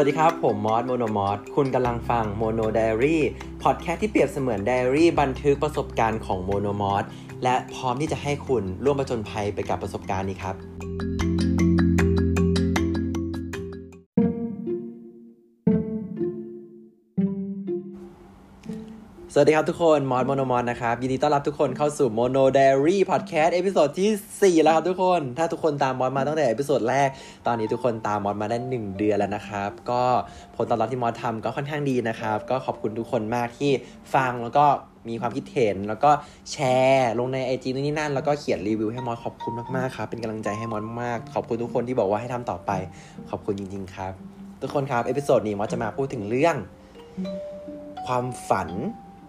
วัสดีครับ ผมมอสโมโนมอสคุณกำลังฟัง Mono Diary Podcast ที่เปรียบเสมือนไดอารี่บันทึกประสบการณ์ของโมโนมอสและพร้อมที่จะให้คุณร่วมประจนภัยไปกับประสบการณ์นี้ครับ วัสดีครับทุกคนมอสโมโนมอสนะครับ ยินดีต้อนรับทุกคนเข้าสู่ Mono Diary Podcast episode ที่ 4 แล้วครับทุกคน ถ้าทุกคนตามมอสมาตั้งแต่ episode แรก ตอนนี้ทุกคนตามมอสมาได้ 1 เดือนแล้วนะครับ ก็ผลตอบรับที่มอสทำก็ค่อนข้างดีนะครับ ก็ขอบคุณทุกคนมากที่ฟังแล้วก็มีความคิดเห็น แล้วก็แชร์ลงในไอจีนู่นนี่นั่น แล้วก็เขียนรีวิวให้มอสขอบคุณมากๆครับเป็นกำลังใจให้มอสมากขอบคุณทุกคนที่บอกว่าให้ทำต่อไป ขอบคุณจริง ๆ ครับ ทุกคนครับ episode นี้มอสจะมาพูดถึงเรื่อง ความฝัน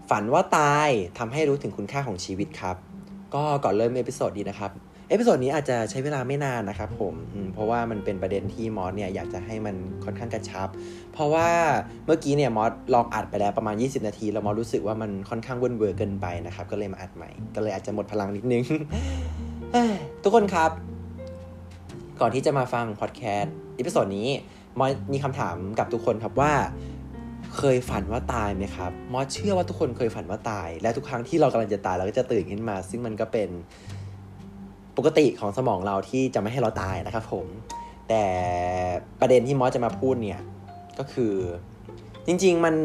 ฝันว่าตายทำให้รู้ถึงคุณค่าของชีวิตครับ ก็ก่อนเริ่ม episode นี้นะครับ episode นี้อาจจะใช้เวลาไม่นานนะครับผม เพราะว่ามันเป็นประเด็นที่มอสเนี่ยอยากจะให้มันค่อนข้างกระชับ เพราะว่าเมื่อกี้เนี่ยมอสลองอัดไปแล้วประมาณ 20 นาที แล้วมอสรู้สึกว่ามันค่อนข้างเวิร์นเวอร์เกินไปนะครับ ก็เลยมาอัดใหม่ ก็เลยอาจจะหมดพลังนิดนึง ทุกคนครับ ก่อนที่จะมาฟังพอดแคสต์ episode นี้มอสมีคำถามกับทุกคนครับว่า เคยฝันว่าตายไหมครับมอสเชื่อว่าทุกคนเคยฝันว่าตาย และทุกครั้งที่เรากำลังจะตายเราก็จะตื่นขึ้นมา ซึ่งมันก็เป็นปกติของสมองเราที่จะไม่ให้เราตายนะครับผม แต่ประเด็นที่มอสจะมาพูดเนี่ยก็คือ จริง ๆ มัน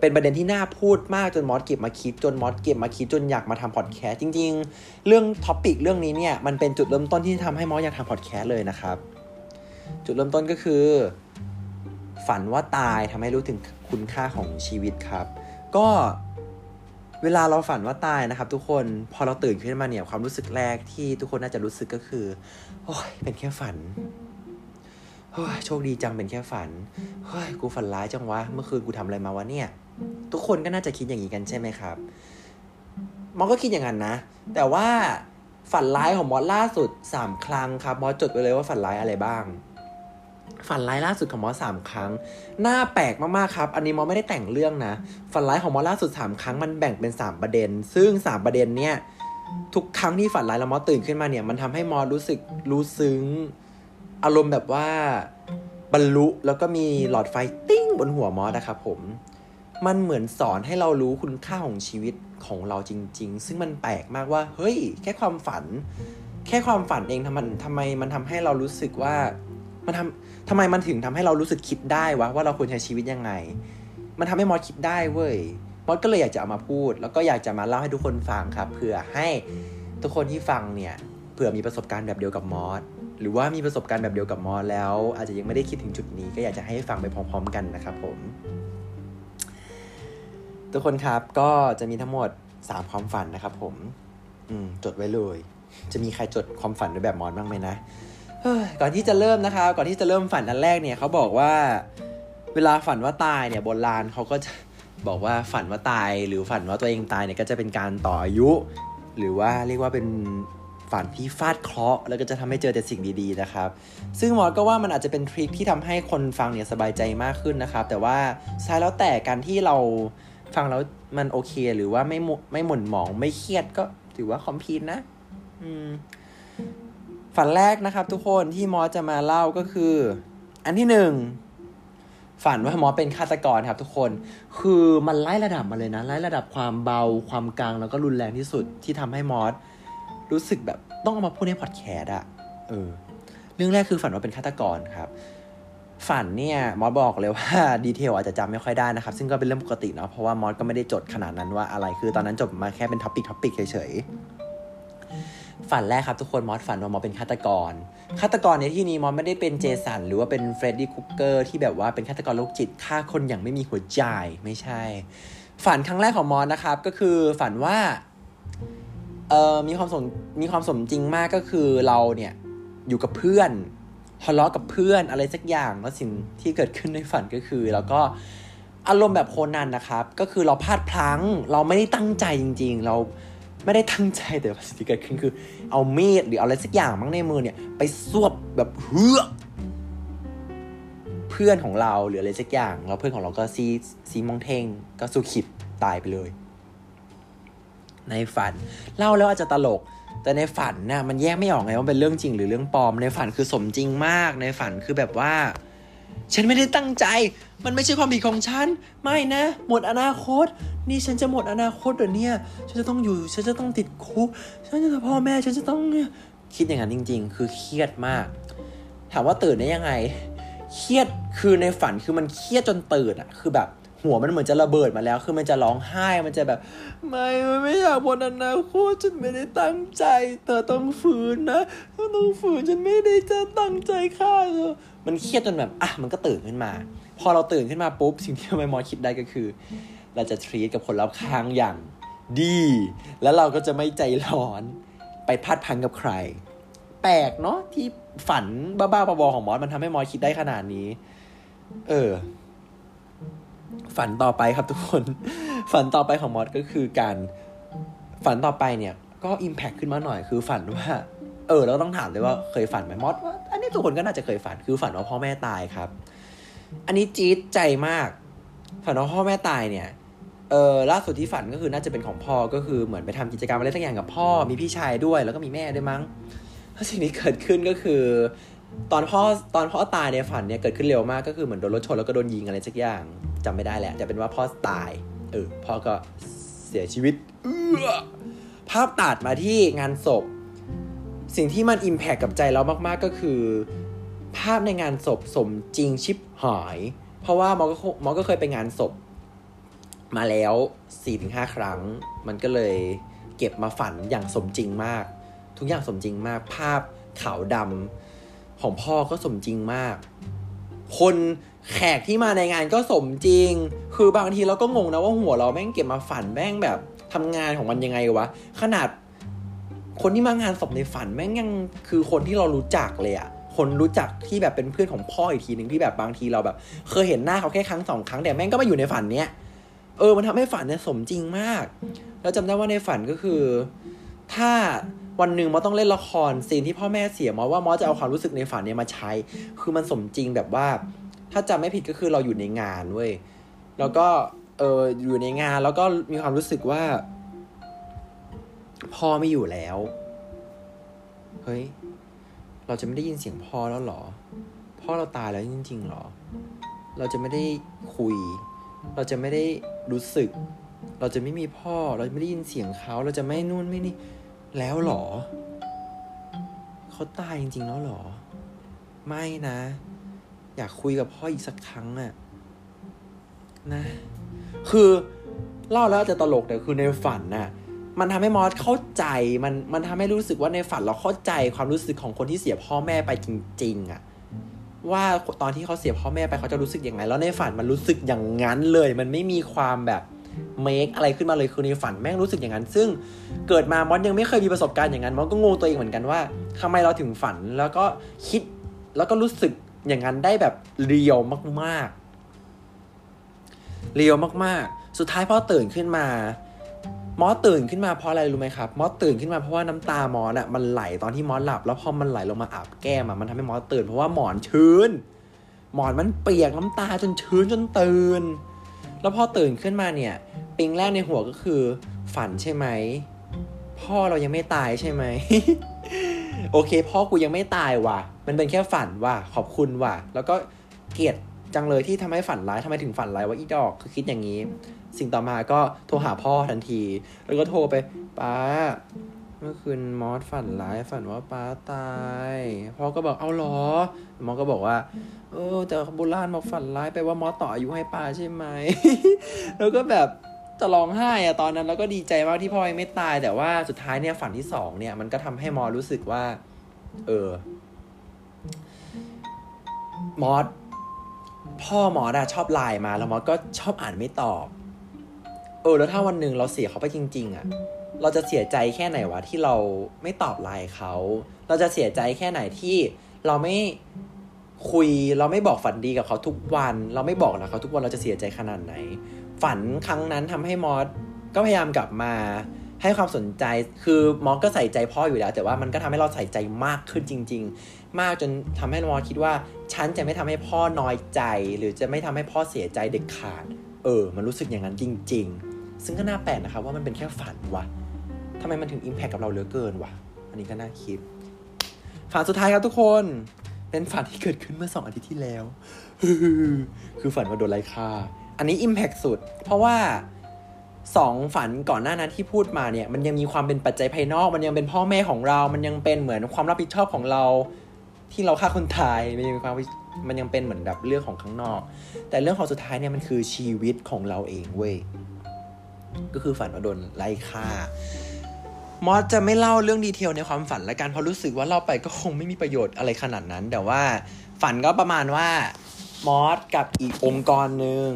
เป็นประเด็นที่น่าพูดมากจนมอสเก็บมาคิดจนมอสเก็บมาคิดจนอยากมาทำพอดแคสต์จริง ๆ เรื่อง topic เรื่องนี้เนี่ยมันเป็นจุดเริ่มต้นที่ทำให้มอสอยากทำพอดแคสต์เลยนะครับ จุดเริ่มต้นก็คือ ฝันว่าตายทำให้รู้ถึงคุณค่าของชีวิตครับ ก็เวลาเราฝันว่าตายนะครับ ทุกคนพอเราตื่นขึ้นมาเนี่ยความรู้สึกแรกที่ทุกคนน่าจะรู้สึกก็คือโอ้ยเป็นแค่ฝันโอ้ยโชคดีจังเป็นแค่ฝันเฮ้ยกูฝันร้ายจังวะเมื่อคืนกูทำอะไรมาวะเนี่ย ทุกคนก็น่าจะคิดอย่างนี้กันใช่ไหมครับมอสก็คิดอย่างนั้นนะ แต่ว่าฝันร้ายของมอสล่าสุดสามครั้งครับมอสจดไว้เลยว่าฝันร้ายอะไรบ้าง ฝันร้ายล่าสุดของมอสสามครั้งน่าแปลกมากๆครับ อันนี้มอสไม่ได้แต่งเรื่องนะ ฝันร้ายของมอสล่าสุดสามครั้งมันแบ่งเป็นสามประเด็น ซึ่งสามประเด็นเนี่ยทุกครั้งที่ฝันร้ายแล้วมอสตื่นขึ้นมาเนี่ยมันทำให้มอสรู้สึกรู้ซึ้ง อารมณ์แบบว่าบรรลุแล้วก็มีหลอดไฟติ้งบนหัวมอสนะครับผม มันเหมือนสอนให้เรารู้คุณค่าของชีวิตของเราจริง ๆ ซึ่งมันแปลกมากว่า เฮ้ย แค่ความฝัน แค่ความฝันเองทำไมทำไมมันทำให้เรารู้สึกว่า มันทำทำไมมันถึงทำให้เรารู้สึกคิดได้วะว่าเราควรใช้ชีวิตยังไง มันทำให้มอสคิดได้เว้ยมอสก็เลยอยากจะเอามาพูด แล้วก็อยากจะมาเล่าให้ทุกคนฟังครับเผื่อให้ทุกคนที่ฟังเนี่ยเผื่อมีประสบการณ์แบบเดียวกับมอสหรือว่ามีประสบการณ์แบบเดียวกับมอสแล้ว อาจจะยังไม่ได้คิดถึงจุดนี้ก็อยากจะให้ฟังไปพร้อม ๆ กันนะครับผม ทุกคนครับก็จะมีทั้งหมดสามความฝันนะครับผม อืมจดไว้เลย จะมีใครจดความฝันไว้แบบมอสบ้างไหมนะ ก่อนที่จะเริ่มนะครับ ก่อนที่จะเริ่มฝันอันแรกเนี่ยเขาบอกว่า เวลาฝันว่าตายเนี่ยโบราณเขาก็จะบอกว่าฝันว่าตายหรือฝันว่าตัวเองตายเนี่ยก็จะเป็นการต่ออายุ หรือว่าเรียกว่าเป็นฝันที่ฟาดเคราะห์แล้วก็จะทำให้เจอแต่สิ่งดีๆนะครับ ซึ่งหมอก็ว่ามันอาจจะเป็นทริคที่ทำให้คนฟังเนี่ยสบายใจมากขึ้นนะครับ แต่ว่าท้ายแล้วแต่การที่เราฟังแล้วมันโอเค หรือว่าไม่หม่ไม่หม่นหมองไม่เครียดก็ถือว่าคอมพีนนะ อืม ฝันแรกนะครับทุกคนที่มอสจะมาเล่าก็คือ อันที่หนึ่งฝันว่ามอสเป็นฆาตกรครับทุกคน คือมันไล่ระดับมาเลยนะ ไล่ระดับความเบาความกลางแล้วก็รุนแรงที่สุดที่ทำให้มอสรู้สึกแบบต้องเอามาพูดในพอดแคสต์อะเออ เรื่องแรกคือฝันว่าเป็นฆาตกรครับ ฝันเนี่ยมอสบอกเลยว่าdetail อาจจะจำไม่ค่อยได้นะครับ ซึ่งก็เป็นเรื่องปกติเนาะเพราะว่ามอสก็ไม่ได้จดขนาดนั้นว่าอะไรคือตอนนั้นจดมาแค่เป็น topic topic เฉยๆ ฝันแรกครับทุกคนมอสฝันว่ามอสเป็นฆาตกรฆาตกรในที่นี้มอสไม่ได้เป็นเจสันหรือว่าเป็นเฟรดดี้ครูเกอร์ที่แบบว่าเป็นฆาตกรโรคจิตฆ่าคนอย่างไม่มีหัวใจไม่ใช่ ฝันครั้งแรกของมอสนะครับก็คือฝันว่าเอ่อมีความสมมีความสมจริงมากก็คือเราเนี่ยอยู่กับเพื่อนทะเลาะกับเพื่อนอะไรสักอย่างแล้วสิ่งที่เกิดขึ้นในฝันก็คือ แล้วก็อารมณ์แบบโคนันนะครับ ก็คือเราพลาดพลั้ง เราไม่ได้ตั้งใจจริง ๆ เรา ไม่ได้ตั้งใจแต่สิ่งที่เกิดขึ้นคือ เอามีดหรือเอาอะไรสักอย่างมั้งในมือเนี่ย ไปสวบแบบเฮือเพื่อนของเราหรืออะไรสักอย่าง แล้วเพื่อนของเราก็ซีซีมองเทงก็สู้ขิดตายไปเลย ในฝันเล่าแล้วอาจจะตลก แต่ในฝันน่ะมันแยกไม่ออกไงว่าเป็นเรื่องจริงหรือเรื่องปลอมในฝันคือสมจริงมากในฝันคือแบบว่า ฉันไม่ได้ตั้งใจ มันไม่ใช่ความผิดของฉัน ไม่นะ หมดอนาคต นี่ฉันจะหมดอนาคตเหรอเนี่ยฉันจะต้องอยู่ ฉันจะต้องติดคุก ฉันจะพ่อแม่ ฉันจะต้อง คิดอย่างนั้นจริง ๆ คือเครียดมาก ถามว่าตื่นได้ยังไง เครียด คือในฝันคือมันเครียดจนตื่นอะคือแบบ หัวมันเหมือนจะระเบิดมาแล้ว คือมันจะร้องไห้ มันจะแบบ ไม่ไม่อยากหมดอนาคตฉันไม่ได้ตั้งใจ เธอต้องฝืนนะเธอต้องฝืนฉันไม่ได้จะตั้งใจฆ่าเธอมันเครียดจนแบบอะมันก็ตื่นขึ้นมา พอเราตื่นขึ้นมาปุ๊บสิ่งที่ไม่มอคิดได้ก็คือ เราจะทรีตกับคนรอบข้างอย่างดี แล้วเราก็จะไม่ใจร้อนไปพัดพันกับใคร แปลกเนาะที่ฝันบ้าๆบอๆของมอสมันทำให้มอสคิดได้ขนาดนี้ เออ ฝันต่อไปครับทุกคน ฝันต่อไปของมอสก็คือการฝันต่อไปเนี่ย ก็อิมแพคขึ้นมาหน่อยคือฝันว่า เออเราต้องถามเลยว่าเคยฝันไหมมอสว่าอันนี้ทุกคนก็น่าจะเคยฝันคือฝันว่าพ่อแม่ตายครับ อันนี้จี๊ดใจมาก ฝันว่าพ่อแม่ตายเนี่ยเออล่าสุดที่ฝันก็คือน่าจะเป็นของพ่อก็คือเหมือนไปทำกิจกรรมอะไรสักอย่างกับพ่อมีพี่ชายด้วย แล้วก็มีแม่ด้วยมั้งแล้วสิ่งที่เกิดขึ้นก็คือ ตอนพ่อตอนพ่อตายในฝันเนี่ยเกิดขึ้นเร็วมากก็คือเหมือนโดนรถชนแล้วก็โดนยิงอะไรสักอย่าง จำไม่ได้แหละแต่เป็นว่าพ่อตายเออพ่อก็เสียชีวิตเออภาพตัดมาที่งานศพ สิ่งที่มันอิมแพคกับใจเรามากๆก็คือ ภาพในงานศพสมจริงชิบหาย เพราะว่ามอก็มอก็เคยไปงานศพ มาแล้ว 4-5ถึงครั้ง มันก็เลยเก็บมาฝันอย่างสมจริงมาก ทุกอย่างสมจริงมากภาพขาวดำของพ่อก็สมจริงมาก คนแขกที่มาในงานก็สมจริง คือบางทีเราก็งงนะว่าหัวเราแม่งเก็บมาฝันแม่งแบบทำงานของมันยังไงวะ ขนาด คนที่มางานศพในฝันแม่งยังคือคนที่เรารู้จักเลยอะคนรู้จักที่แบบเป็นเพื่อนของพ่ออีกทีหนึ่งที่แบบบางทีเราแบบ เคยเห็นหน้าเขาแค่ครั้งสองครั้งแต่แม่งก็มาอยู่ในฝันเนี้ยเออมันทำให้ฝันเนี่ยสมจริงมาก แล้วจำได้ว่าในฝันก็คือ ถ้า วันหนึ่งมอต้องเล่นละครซีนที่พ่อแม่เสียมอว่ามอจะเอาความรู้สึกในฝันเนี่ยมาใช้ คือมันสมจริงแบบว่า ถ้าจำไม่ผิดก็คือเราอยู่ในงานเว้ยแล้วก็เอออยู่ในงานแล้วก็มีความรู้สึกว่าพ่อไม่อยู่แล้ว เฮ้ย เราจะไม่ได้ยินเสียงพ่อแล้วหรอ พ่อเราตายแล้วจริงๆหรอ เราจะไม่ได้คุย เราจะไม่ได้รู้สึก เราจะไม่มีพ่อ เราจะไม่ได้ยินเสียงเขา เราจะไม่นู่นไม่นี่ แล้วหรอ เขาตายจริงๆแล้วหรอ ไม่นะ อยากคุยกับพ่ออีกสักครั้งอะนะ คือเล่าแล้วอาจจะตลกแต่คือในฝันน่ะ มันทำให้มอสเข้าใจมันมันทำให้รู้สึกว่าในฝันเราเข้าใจความรู้สึกของคนที่เสียพ่อแม่ไปจริง ๆอะว่าตอนที่เขาเสียพ่อแม่ไปเขาจะรู้สึกยังไง แล้วในฝันมันรู้สึกอย่างนั้นเลย มันไม่มีความแบบ เมคอะไรขึ้นมาเลยคือในฝันแม่งรู้สึกอย่างนั้น ซึ่งเกิดมามอสยังไม่เคยมีประสบการณ์อย่างนั้นมอสก็งงตัวเองเหมือนกันว่าทำไมเราถึงฝันแล้วก็คิดแล้วก็รู้สึกอย่างนั้นได้แบบเรียวมากๆเรียวมากๆ สุดท้ายพอตื่นขึ้นมามอสตื่นขึ้นมาเพราะอะไรรู้ไหมครับมอสตื่นขึ้นมาเพราะว่าน้ำตามอสอะมันไหลตอนที่มอสหลับ แล้วพอมันไหลลงมาอาบแก้มอะมันทำให้มอสตื่นเพราะว่าหมอนชื้น หมอนมันเปียกน้ำตาจนชื้นจนตื่น แล้วพอตื่นขึ้นมาเนี่ย ปิงแรกในหัวก็คือฝันใช่ไหม พ่อเรายังไม่ตายใช่ไหม โอเค พ่อกูยังไม่ตายว่ะ มันเป็นแค่ฝันว่ะ ขอบคุณว่ะ แล้วก็เกลียดจังเลยที่ทำให้ฝันร้ายทำไมถึงฝันร้ายว่าอีดอก คือคิดอย่างนี้ สิ่งต่อมาก็โทรหาพ่อทันที แล้วก็โทรไปป้า เมื่อคืนมอสฝันร้ายฝันว่าป้าตายพ่อก็บอกเอาหรอมอสก็บอกว่า เออแต่โบราณบอกฝันร้ายไปว่ามอสต่ออายุให้ป้าใช่ไหม แล้วก็แบบจะร้องไห้อะตอนนั้นแล้วก็ดีใจมากที่พ่อยังไม่ตาย แต่ว่าสุดท้ายเนี่ยฝันที่สองเนี่ยมันก็ทำให้มอสรู้สึกว่า เออ มอสพ่อมอสอะชอบไลน์มาแล้วมอสก็ชอบอ่านไม่ตอบ เออ แล้วถ้าวันหนึ่งเราเสียเขาไปจริง ๆอะ เราจะเสียใจแค่ไหนวะที่เราไม่ตอบไลน์เขา เราจะเสียใจแค่ไหนที่เราไม่คุยเราไม่บอกฝันดีกับเขาทุกวัน เราไม่บอกนะเขาทุกวันเราจะเสียใจขนาดไหน ฝันครั้งนั้นทำให้มอสก็พยายามกลับมาให้ความสนใจคือมอสก็ใส่ใจพ่ออยู่แล้ว แต่ว่ามันก็ทำให้เราใส่ใจมากขึ้นจริง ๆ มากจนทำให้มอสคิดว่า ฉันจะไม่ทำให้พ่อน้อยใจ หรือจะไม่ทำให้พ่อเสียใจเด็ดขาด เออ มันรู้สึกอย่างนั้นจริง ๆ ซึ่งก็น่าแปลกนะครับว่ามันเป็นแค่ฝันวะ ทำไมมันถึงอิมแพคกับเราเหลือเกินวะ อันนี้ก็น่าคิด ฝันสุดท้ายครับทุกคน เป็นฝันที่เกิดขึ้นเมื่อสองอาทิตย์ที่แล้ว คือฝันว่าโดนไล่ฆ่า อันนี้อิมแพกสุด เพราะว่าสองฝันก่อนหน้านั้นที่พูดมาเนี่ยมันยังมีความเป็นปัจจัยภายนอก มันยังเป็นพ่อแม่ของเรา มันยังเป็นเหมือนความรับผิดชอบของเรา ที่เราฆ่าคนตายมันยังมีความมันยังเป็นเหมือนแบบเรื่องของข้างนอก แต่เรื่องของสุดท้ายเนี่ยมันคือชีวิตของเราเองเว้ยก็คือฝันว่าโดนไล่ฆ่า มอสจะไม่เล่าเรื่องดีเทลในความฝันละกันเพราะรู้สึกว่าเล่าไปก็คงไม่มีประโยชน์อะไรขนาดนั้น แต่ว่าฝันก็ประมาณว่ามอสกับอีกองค์กรหนึ่ง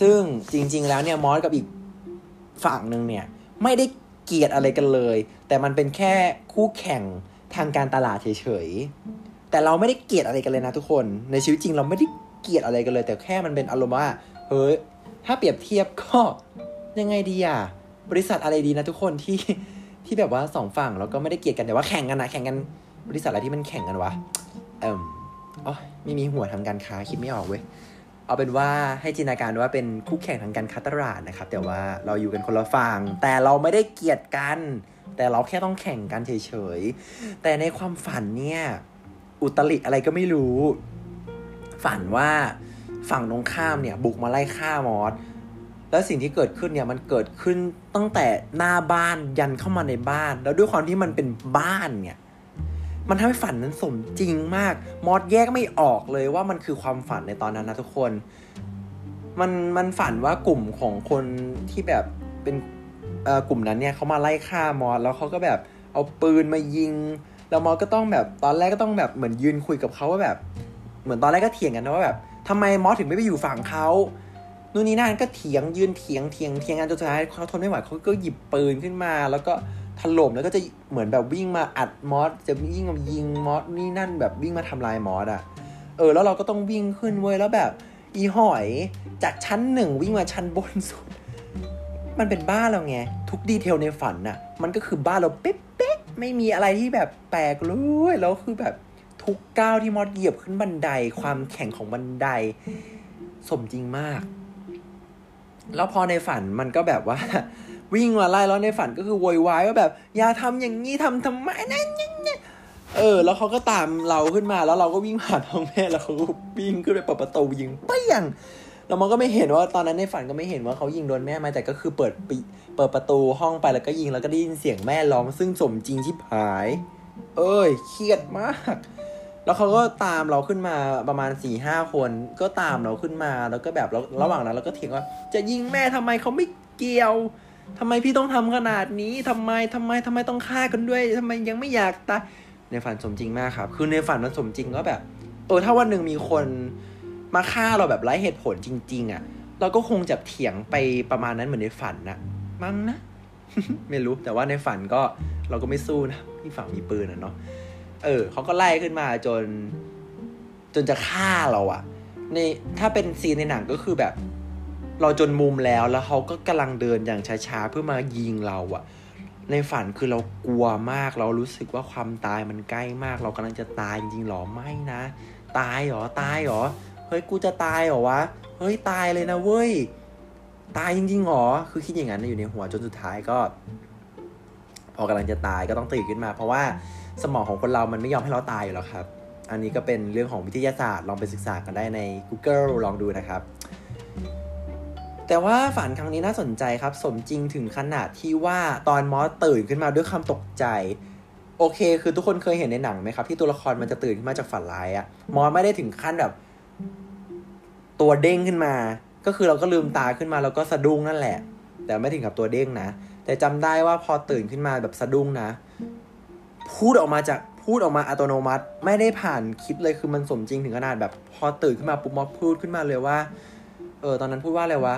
ซึ่งจริง ๆ แล้วเนี่ยมอสกับอีกฝั่งหนึ่งเนี่ยไม่ได้เกลียดอะไรกันเลย แต่มันเป็นแค่คู่แข่งทางการตลาดเฉยๆแต่เราไม่ได้เกลียดอะไรกันเลยนะทุกคน ในชีวิตจริงเราไม่ได้เกลียดอะไรกันเลย แต่แค่มันเป็นอารมณ์ว่าเฮ้ยถ้าเปรียบเทียบก็ยังไงดีอะบริษัทอะไรดีนะทุกคนที่ ที่แบบว่าสองฝั่งเราก็ไม่ได้เกลียดกันแต่ว่าแข่งกันนะแข่งกันบริษัทอะไรที่มันแข่งกันวะเอ่มอ๋อไม่มีหัวทางการค้าคิดไม่ออกเว้ยเอาเป็นว่าให้จินตนาการว่าเป็นคู่แข่งทางการค้าตลาดนะครับ แต่ว่าเราอยู่กันคนละฝั่งแต่เราไม่ได้เกลียดกัน แต่เราแค่ต้องแข่งกันเฉยๆแต่ในความฝันเนี่ยอุตริอะไรก็ไม่รู้ ฝันว่าฝั่งตรงข้ามเนี่ย บุกมาไล่ฆ่ามอส แล้วสิ่งที่เกิดขึ้นเนี่ยมันเกิดขึ้นตั้งแต่หน้าบ้านยันเข้ามาในบ้าน แล้วด้วยความที่มันเป็นบ้านเนี่ยมันทำให้ฝันนั้นสมจริงมาก มอสแยกไม่ออกเลยว่ามันคือความฝันในตอนนั้นนะทุกคน มันมันฝันว่ากลุ่มของคนที่แบบเป็นเอ่อกลุ่มนั้นเนี่ยเขามาไล่ฆ่ามอสแล้วเขาก็แบบเอาปืนมายิง แล้วมอสก็ต้องแบบตอนแรกก็ต้องแบบเหมือนยืนคุยกับเขาว่าแบบ เหมือนตอนแรกก็เถียงกันนะว่าแบบทำไมมอสถึงไม่ไปอยู่ฝั่งเขา นู่นนี่นั่นก็เถียงยืนเถียงเถียงเถียงกันจนสุดท้ายเขาทนไม่ไหวเขาก็หยิบปืนขึ้นมา แล้วก็ถล่มแล้วก็จะเหมือนแบบวิ่งมาอัดมอสจะวิ่งมายิงมอสนี่นั่นแบบวิ่งมาทำลายมอสอะเออแล้วเราก็ต้องวิ่งขึ้นเว้ยแล้วแบบ อีหอยจากชั้นหนึ่งวิ่งมาชั้นบนสุด มันเป็นบ้านเราไงทุกดีเทลในฝันน่ะ มันก็คือบ้านเราเป๊ะๆไม่มีอะไรที่แบบแปลกเลยแล้วคือแบบทุกก้าวที่มอสเหยียบขึ้นบันไดความแข็งของบันได สมจริงมาก แล้วพอในฝันมันก็แบบว่า วิ่งมาไล่แล้วในฝันก็คือโวยวายว่าแบบ อย่าทำอย่างนี้ทำทำไมนั่นนี่เออ แล้วเขาก็ตามเราขึ้นมาแล้วเราก็วิ่งผ่านห้องแม่แล้วเขาก็วิ่งขึ้นไปเปิดประตูยิงเปี้ยงแล้วมันก็ไม่เห็นว่าตอนนั้นในฝันก็ไม่เห็นว่าเขายิงโดนแม่มาแต่ก็คือเปิดปิเปิดประตูห้องไปแล้วก็ยิงแล้วก็ได้ยินเสียงแม่ร้องซึ่งสมจริงชิบหาย เอ้ยเครียดมาก แล้วเขาก็ตามเราขึ้นมาประมาณสี่ห้าคนก็ตามเราขึ้นมาแล้วก็แบบระหว่างนั้นเราก็เถียงว่า จะยิงแม่ทำไมเขาไม่เกี่ยวทำไมพี่ต้องทำขนาดนี้ทำไมทำไมทำไมต้องฆ่ากันด้วยทำไมยังไม่อยากตายในฝันสมจริงมากครับ คือในฝันมันสมจริงก็แบบเออถ้าวันหนึ่งมีคนมาฆ่าเราแบบไร้เหตุผลจริง ๆอะ่ะ เราก็คงจะเถียงไปประมาณนั้นเหมือนในฝันนะมั้งนะ ไม่รู้แต่ว่าในฝันก็เราก็ไม่สู้นะพี่ฝั่งมีปืนอะเนาะ เออเขาก็ไล่ขึ้นมาจน จนจะฆ่าเราอะ่ะในถ้าเป็นซีนในหนังก็คือแบบ เราจนมุมแล้วแล้วเขาก็กำลังเดินอย่างช้าๆเพื่อมายิงเราอะในฝันคือเรากลัวมากเรารู้สึกว่าความตายมันใกล้มาก เรากำลังจะตายจริงหรอไม่นะ ตายหรอตายหรอเฮ้ยกูจะตายหรอวะเฮ้ยตายเลยนะเว้ยตายจริงๆหรอ คือคิดอย่างนั้นอยู่ในหัวจนสุดท้ายก็ พอกำลังจะตายก็ต้องตื่นขึ้นมา เพราะว่า สมองของคนเรามันไม่ยอมให้เราตายอยู่แล้วครับ อันนี้ก็เป็นเรื่องของวิทยาศาสตร์ ลองไปศึกษากันได้ใน Google ลองดูนะครับ แต่ว่าฝันครั้งนี้น่าสนใจครับ สมจริงถึงขนาดที่ว่าตอนมอสตื่นขึ้นมาด้วยคำตกใจ โอเค คือทุกคนเคยเห็นในหนังไหมครับ ที่ตัวละครมันจะตื่นขึ้นมาจากฝันร้ายอะมอสไม่ได้ถึงขั้นแบบ ตัวเด้งขึ้นมา ก็คือเราก็ลืมตาขึ้นมาแล้วก็สะดุ้งนั่นแหละ แต่ไม่ถึงกับตัวเด้งนะ แต่จำได้ว่าพอตื่นขึ้นมาแบบสะดุ้งนะ พูดออกมาจากพูดออกมาอัตโนมัติ ไม่ได้ผ่านคิดเลยคือมันสมจริงถึงขนาดแบบ พอตื่นขึ้นมาปุ๊บมอสพูดขึ้นมาเลยว่า เออตอนนั้นพูดว่าอะไรวะ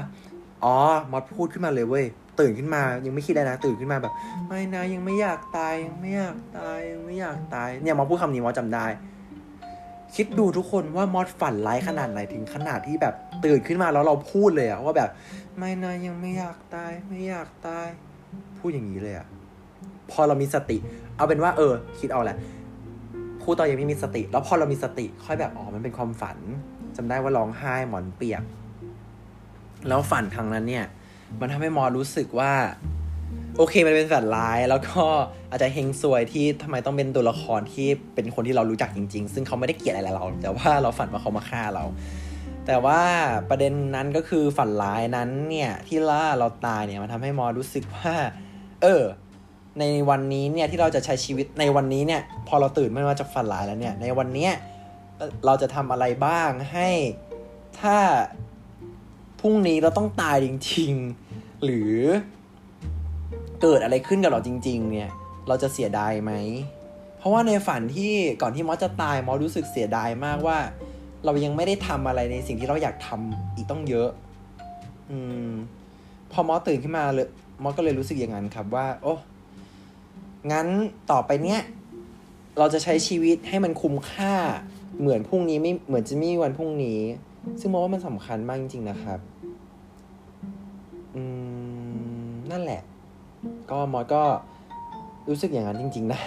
อ๋อมอสพูดขึ้นมาเลยเว้ยตื่นขึ้นมายังไม่คิดอะไรนะ ตื่นขึ้นมาแบบ ไม่นะยังไม่อยากตายยังไม่อยากตายยังไม่อยากตายเนี่ยมอสพูดคำนี้มอสจำได้ คิดดูทุกคนว่ามอสฝันร้ายขนาดไหนถึงขนาดที่แบบตื่นขึ้นมาแล้วเราพูดเลยอะว่าแบบ ไม่นะยังไม่อยากตายไม่อยากตาย พูดอย่างนี้เลยอะ พอเรามีสติ เอาเป็นว่า เออ คิดเอาแหละพูดตอนยังไม่มีสติ แล้วพอเรามีสติ ค่อยแบบอ๋อมันเป็นความฝันจำได้ว่าร้องไห้หมอนเปียก แล้วฝันครั้งนั้นเนี่ย มันทำให้มอรู้สึกว่า โอเคมันเป็นฝันร้ายแล้วก็อาจจะเฮงซวยที่ทำไมต้องเป็นตัวละครที่เป็นคนที่เรารู้จักจริง ๆ ซึ่งเขาไม่ได้เกลียดอะไรเรา แต่ว่าเราฝันว่าเขามาฆ่าเราแต่ว่าประเด็นนั้นก็คือฝันร้ายนั้นเนี่ยที่ล่าเราตายเนี่ยมันทำให้มอรู้สึกว่า เออ ในวันนี้เนี่ยที่เราจะใช้ชีวิตในวันนี้เนี่ยพอเราตื่นไม่ว่าจะฝันร้ายแล้วเนี่ยในวันนี้เราจะทำอะไรบ้างให้ถ้าพรุ่งนี้เราต้องตายจริง ๆ หรือเกิดอะไรขึ้นกับเราจริง ๆ เนี่ย เราจะเสียดายไหม เพราะว่าในฝันที่ก่อนที่มอสจะตายมอสรู้สึกเสียดายมากว่า เรายังไม่ได้ทำอะไรในสิ่งที่เราอยากทำอีกต้องเยอะ อืม พอมอสตื่นขึ้นมาเลยมอสก็เลยรู้สึกอย่างนั้นครับว่า โอ้ งั้นต่อไปเนี้ยเราจะใช้ชีวิตให้มันคุ้มค่า เหมือนพรุ่งนี้ไม่เหมือนจะไม่มีวันพรุ่งนี้ ซึ่งมอว่ามันสำคัญมากจริง ๆ นะครับ อืม นั่นแหละ ก็มอสก็รู้สึกอย่างนั้นจริง ๆ นะ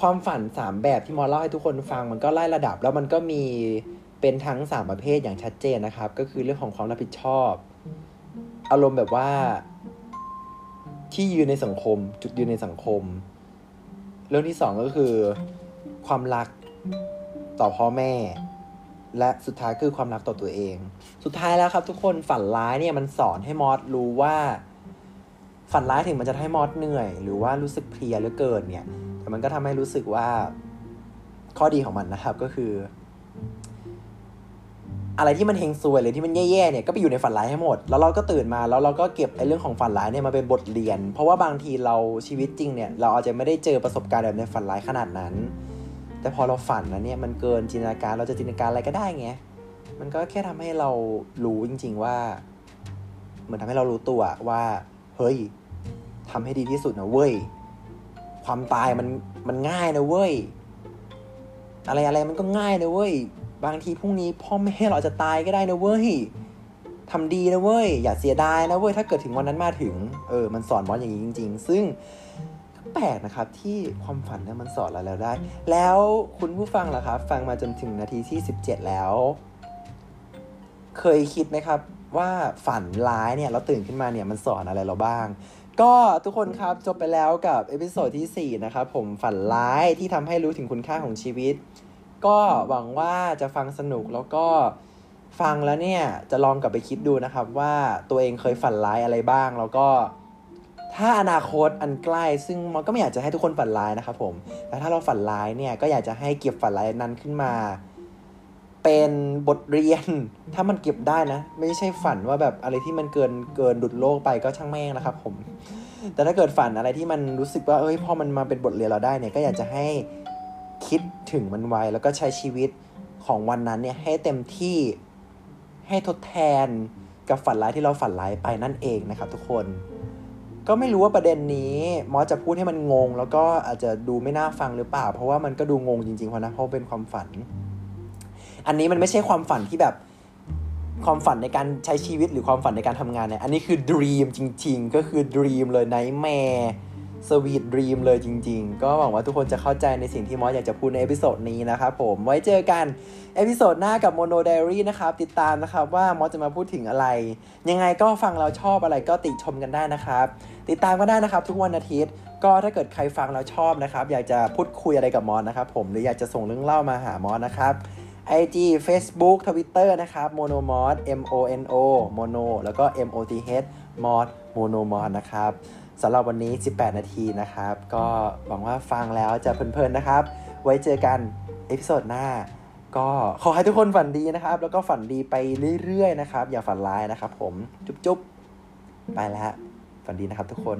ความฝันสามแบบที่มอสเล่าให้ทุกคนฟังมันก็ไล่ระดับ แล้วมันก็มีเป็นทั้งสามประเภทอย่างชัดเจนนะครับ ก็คือเรื่องของความรับผิดชอบ อารมณ์แบบว่า ที่ยืนในสังคม จุดยืนในสังคม เรื่องที่สองก็คือ ความรักต่อพ่อแม่ และสุดท้ายคือความรักต่อตัวเอง สุดท้ายแล้วครับ ทุกคนฝันร้ายเนี่ยมันสอนให้มอสรู้ว่า ฝันร้ายถึงมันจะให้มอสเหนื่อย หรือว่ารู้สึกเพลียหลือเกินเนี่ย แต่มันก็ทำให้รู้สึกว่าข้อดีของมันนะครับก็คือ อะไรที่มันเฮงซวยหรือที่มันแย่ๆเนี่ยก็ไปอยู่ในฝันร้ายให้หมด แล้วเราก็ตื่นมาแล้วเราก็เก็บไอ้เรื่องของฝันร้ายเนี่ยมาเป็นบทเรียน เพราะว่าบางทีเราชีวิตจริงเนี่ยเราอาจจะไม่ได้เจอประสบการณ์แบบในฝันร้ายขนาดนั้น แต่พอเราฝันนะเนี่ยมันเกินจินตนาการเราจะจินตนาการอะไรก็ได้ไงมันก็แค่ทำให้เรารู้จริง ๆว่า เหมือนทำให้เรารู้ตัวว่าเฮ้ยทำให้ดีที่สุดนะเว้ยความตายมันมันง่ายนะเว้ยอะไรอะไรมันก็ง่ายนะเว้ย บางทีพรุ่งนี้พ่อแม่เราจะตายก็ได้นะเว้ยทำดีนะเว้ย อย่าเสียดายนะเว้ย ถ้าเกิดถึงวันนั้นมาถึง เออ มันสอนมอสอย่างนี้จริง ๆ ซึ่งแปลกนะครับที่ความฝันเนี่ยมันสอนเราแล้วได้ แล้วคุณผู้ฟังล่ะครับ ฟังมาจนถึงนาทีที่ 17 แล้ว เคยคิดไหมครับ ว่าฝันร้ายเนี่ยเราตื่นขึ้นมาเนี่ยมันสอนอะไรเราบ้าง ก็ทุกคนครับจบไปแล้วกับ episode ที่ 4 นะครับผมฝันร้ายที่ทำให้รู้ถึงคุณค่าของชีวิต ก็หวังว่าจะฟังสนุกแล้วก็ฟังแล้วเนี่ยจะลองกลับไปคิดดูนะครับว่าตัวเองเคยฝันร้ายอะไรบ้าง แล้วก็ถ้าอนาคตอันใกล้ ซึ่งมันก็ไม่อยากจะให้ทุกคนฝันร้ายนะครับผมแต่ถ้าเราฝันร้ายเนี่ยก็อยากจะให้เก็บฝันร้ายนั้นขึ้นมา เป็นบทเรียน ถ้ามันเก็บได้นะ ไม่ใช่ฝันว่าแบบอะไรที่มันเกินเกินดุดโลกไปก็ช่างแม่งนะครับ ผม แต่ถ้าเกิดฝันอะไรที่มันรู้สึกว่าเอ้ยพอมันมาเป็นบทเรียนเราได้เนี่ยก็อยากจะให้ คิดถึงมันไว้ แล้วก็ใช้ชีวิตของวันนั้นเนี่ยให้เต็มที่ให้ทดแทนกับฝันร้ายที่เราฝันร้ายไปนั่นเองนะครับทุกคน ก็ไม่รู้ว่าประเด็นนี้มอสจะพูดให้มันงง แล้วก็อาจจะดูไม่น่าฟังหรือเปล่า เพราะว่ามันก็ดูงงจริงๆเพราะนะเพราะเป็นความฝัน อันนี้มันไม่ใช่ความฝันที่แบบความฝันในการใช้ชีวิตหรือความฝันในการทำงานเนี่ย อันนี้คือ dream จริง ๆ ก็คือ dream เลย nightmare sweet dream เลยจริง ๆ ก็หวังว่าทุกคนจะเข้าใจในสิ่งที่มอสอยากจะพูดใน episode นี้นะครับผมไว้เจอกัน episode หน้ากับ Mono Diary นะครับ ติดตามนะครับว่ามอสจะมาพูดถึงอะไร ยังไงก็ฟังแล้วชอบอะไรก็ติชมกันได้นะครับ ติดตามก็ได้นะครับทุกวันอาทิตย์ ก็ถ้าเกิดใครฟังแล้วชอบนะครับ อยากจะพูดคุยอะไรกับมอสนะครับผมหรืออยากจะส่งเรื่องเล่ามาหามอสนะครับ IG Facebook Twitter นะครับ monomoth m o n o mono แล้วก็ m o t h moth monomoth นะครับ สำหรับวันนี้ 18 นาทีนะครับ ก็หวังว่าฟังแล้วจะเพลินๆนะครับ ไว้เจอกัน episode หน้า ก็ขอให้ทุกคนฝันดีนะครับ แล้วก็ฝันดีไปเรื่อยๆนะครับ อย่าฝันร้ายนะครับผม จุ๊บๆ ไปแล้ว ฝันดีนะครับทุกคน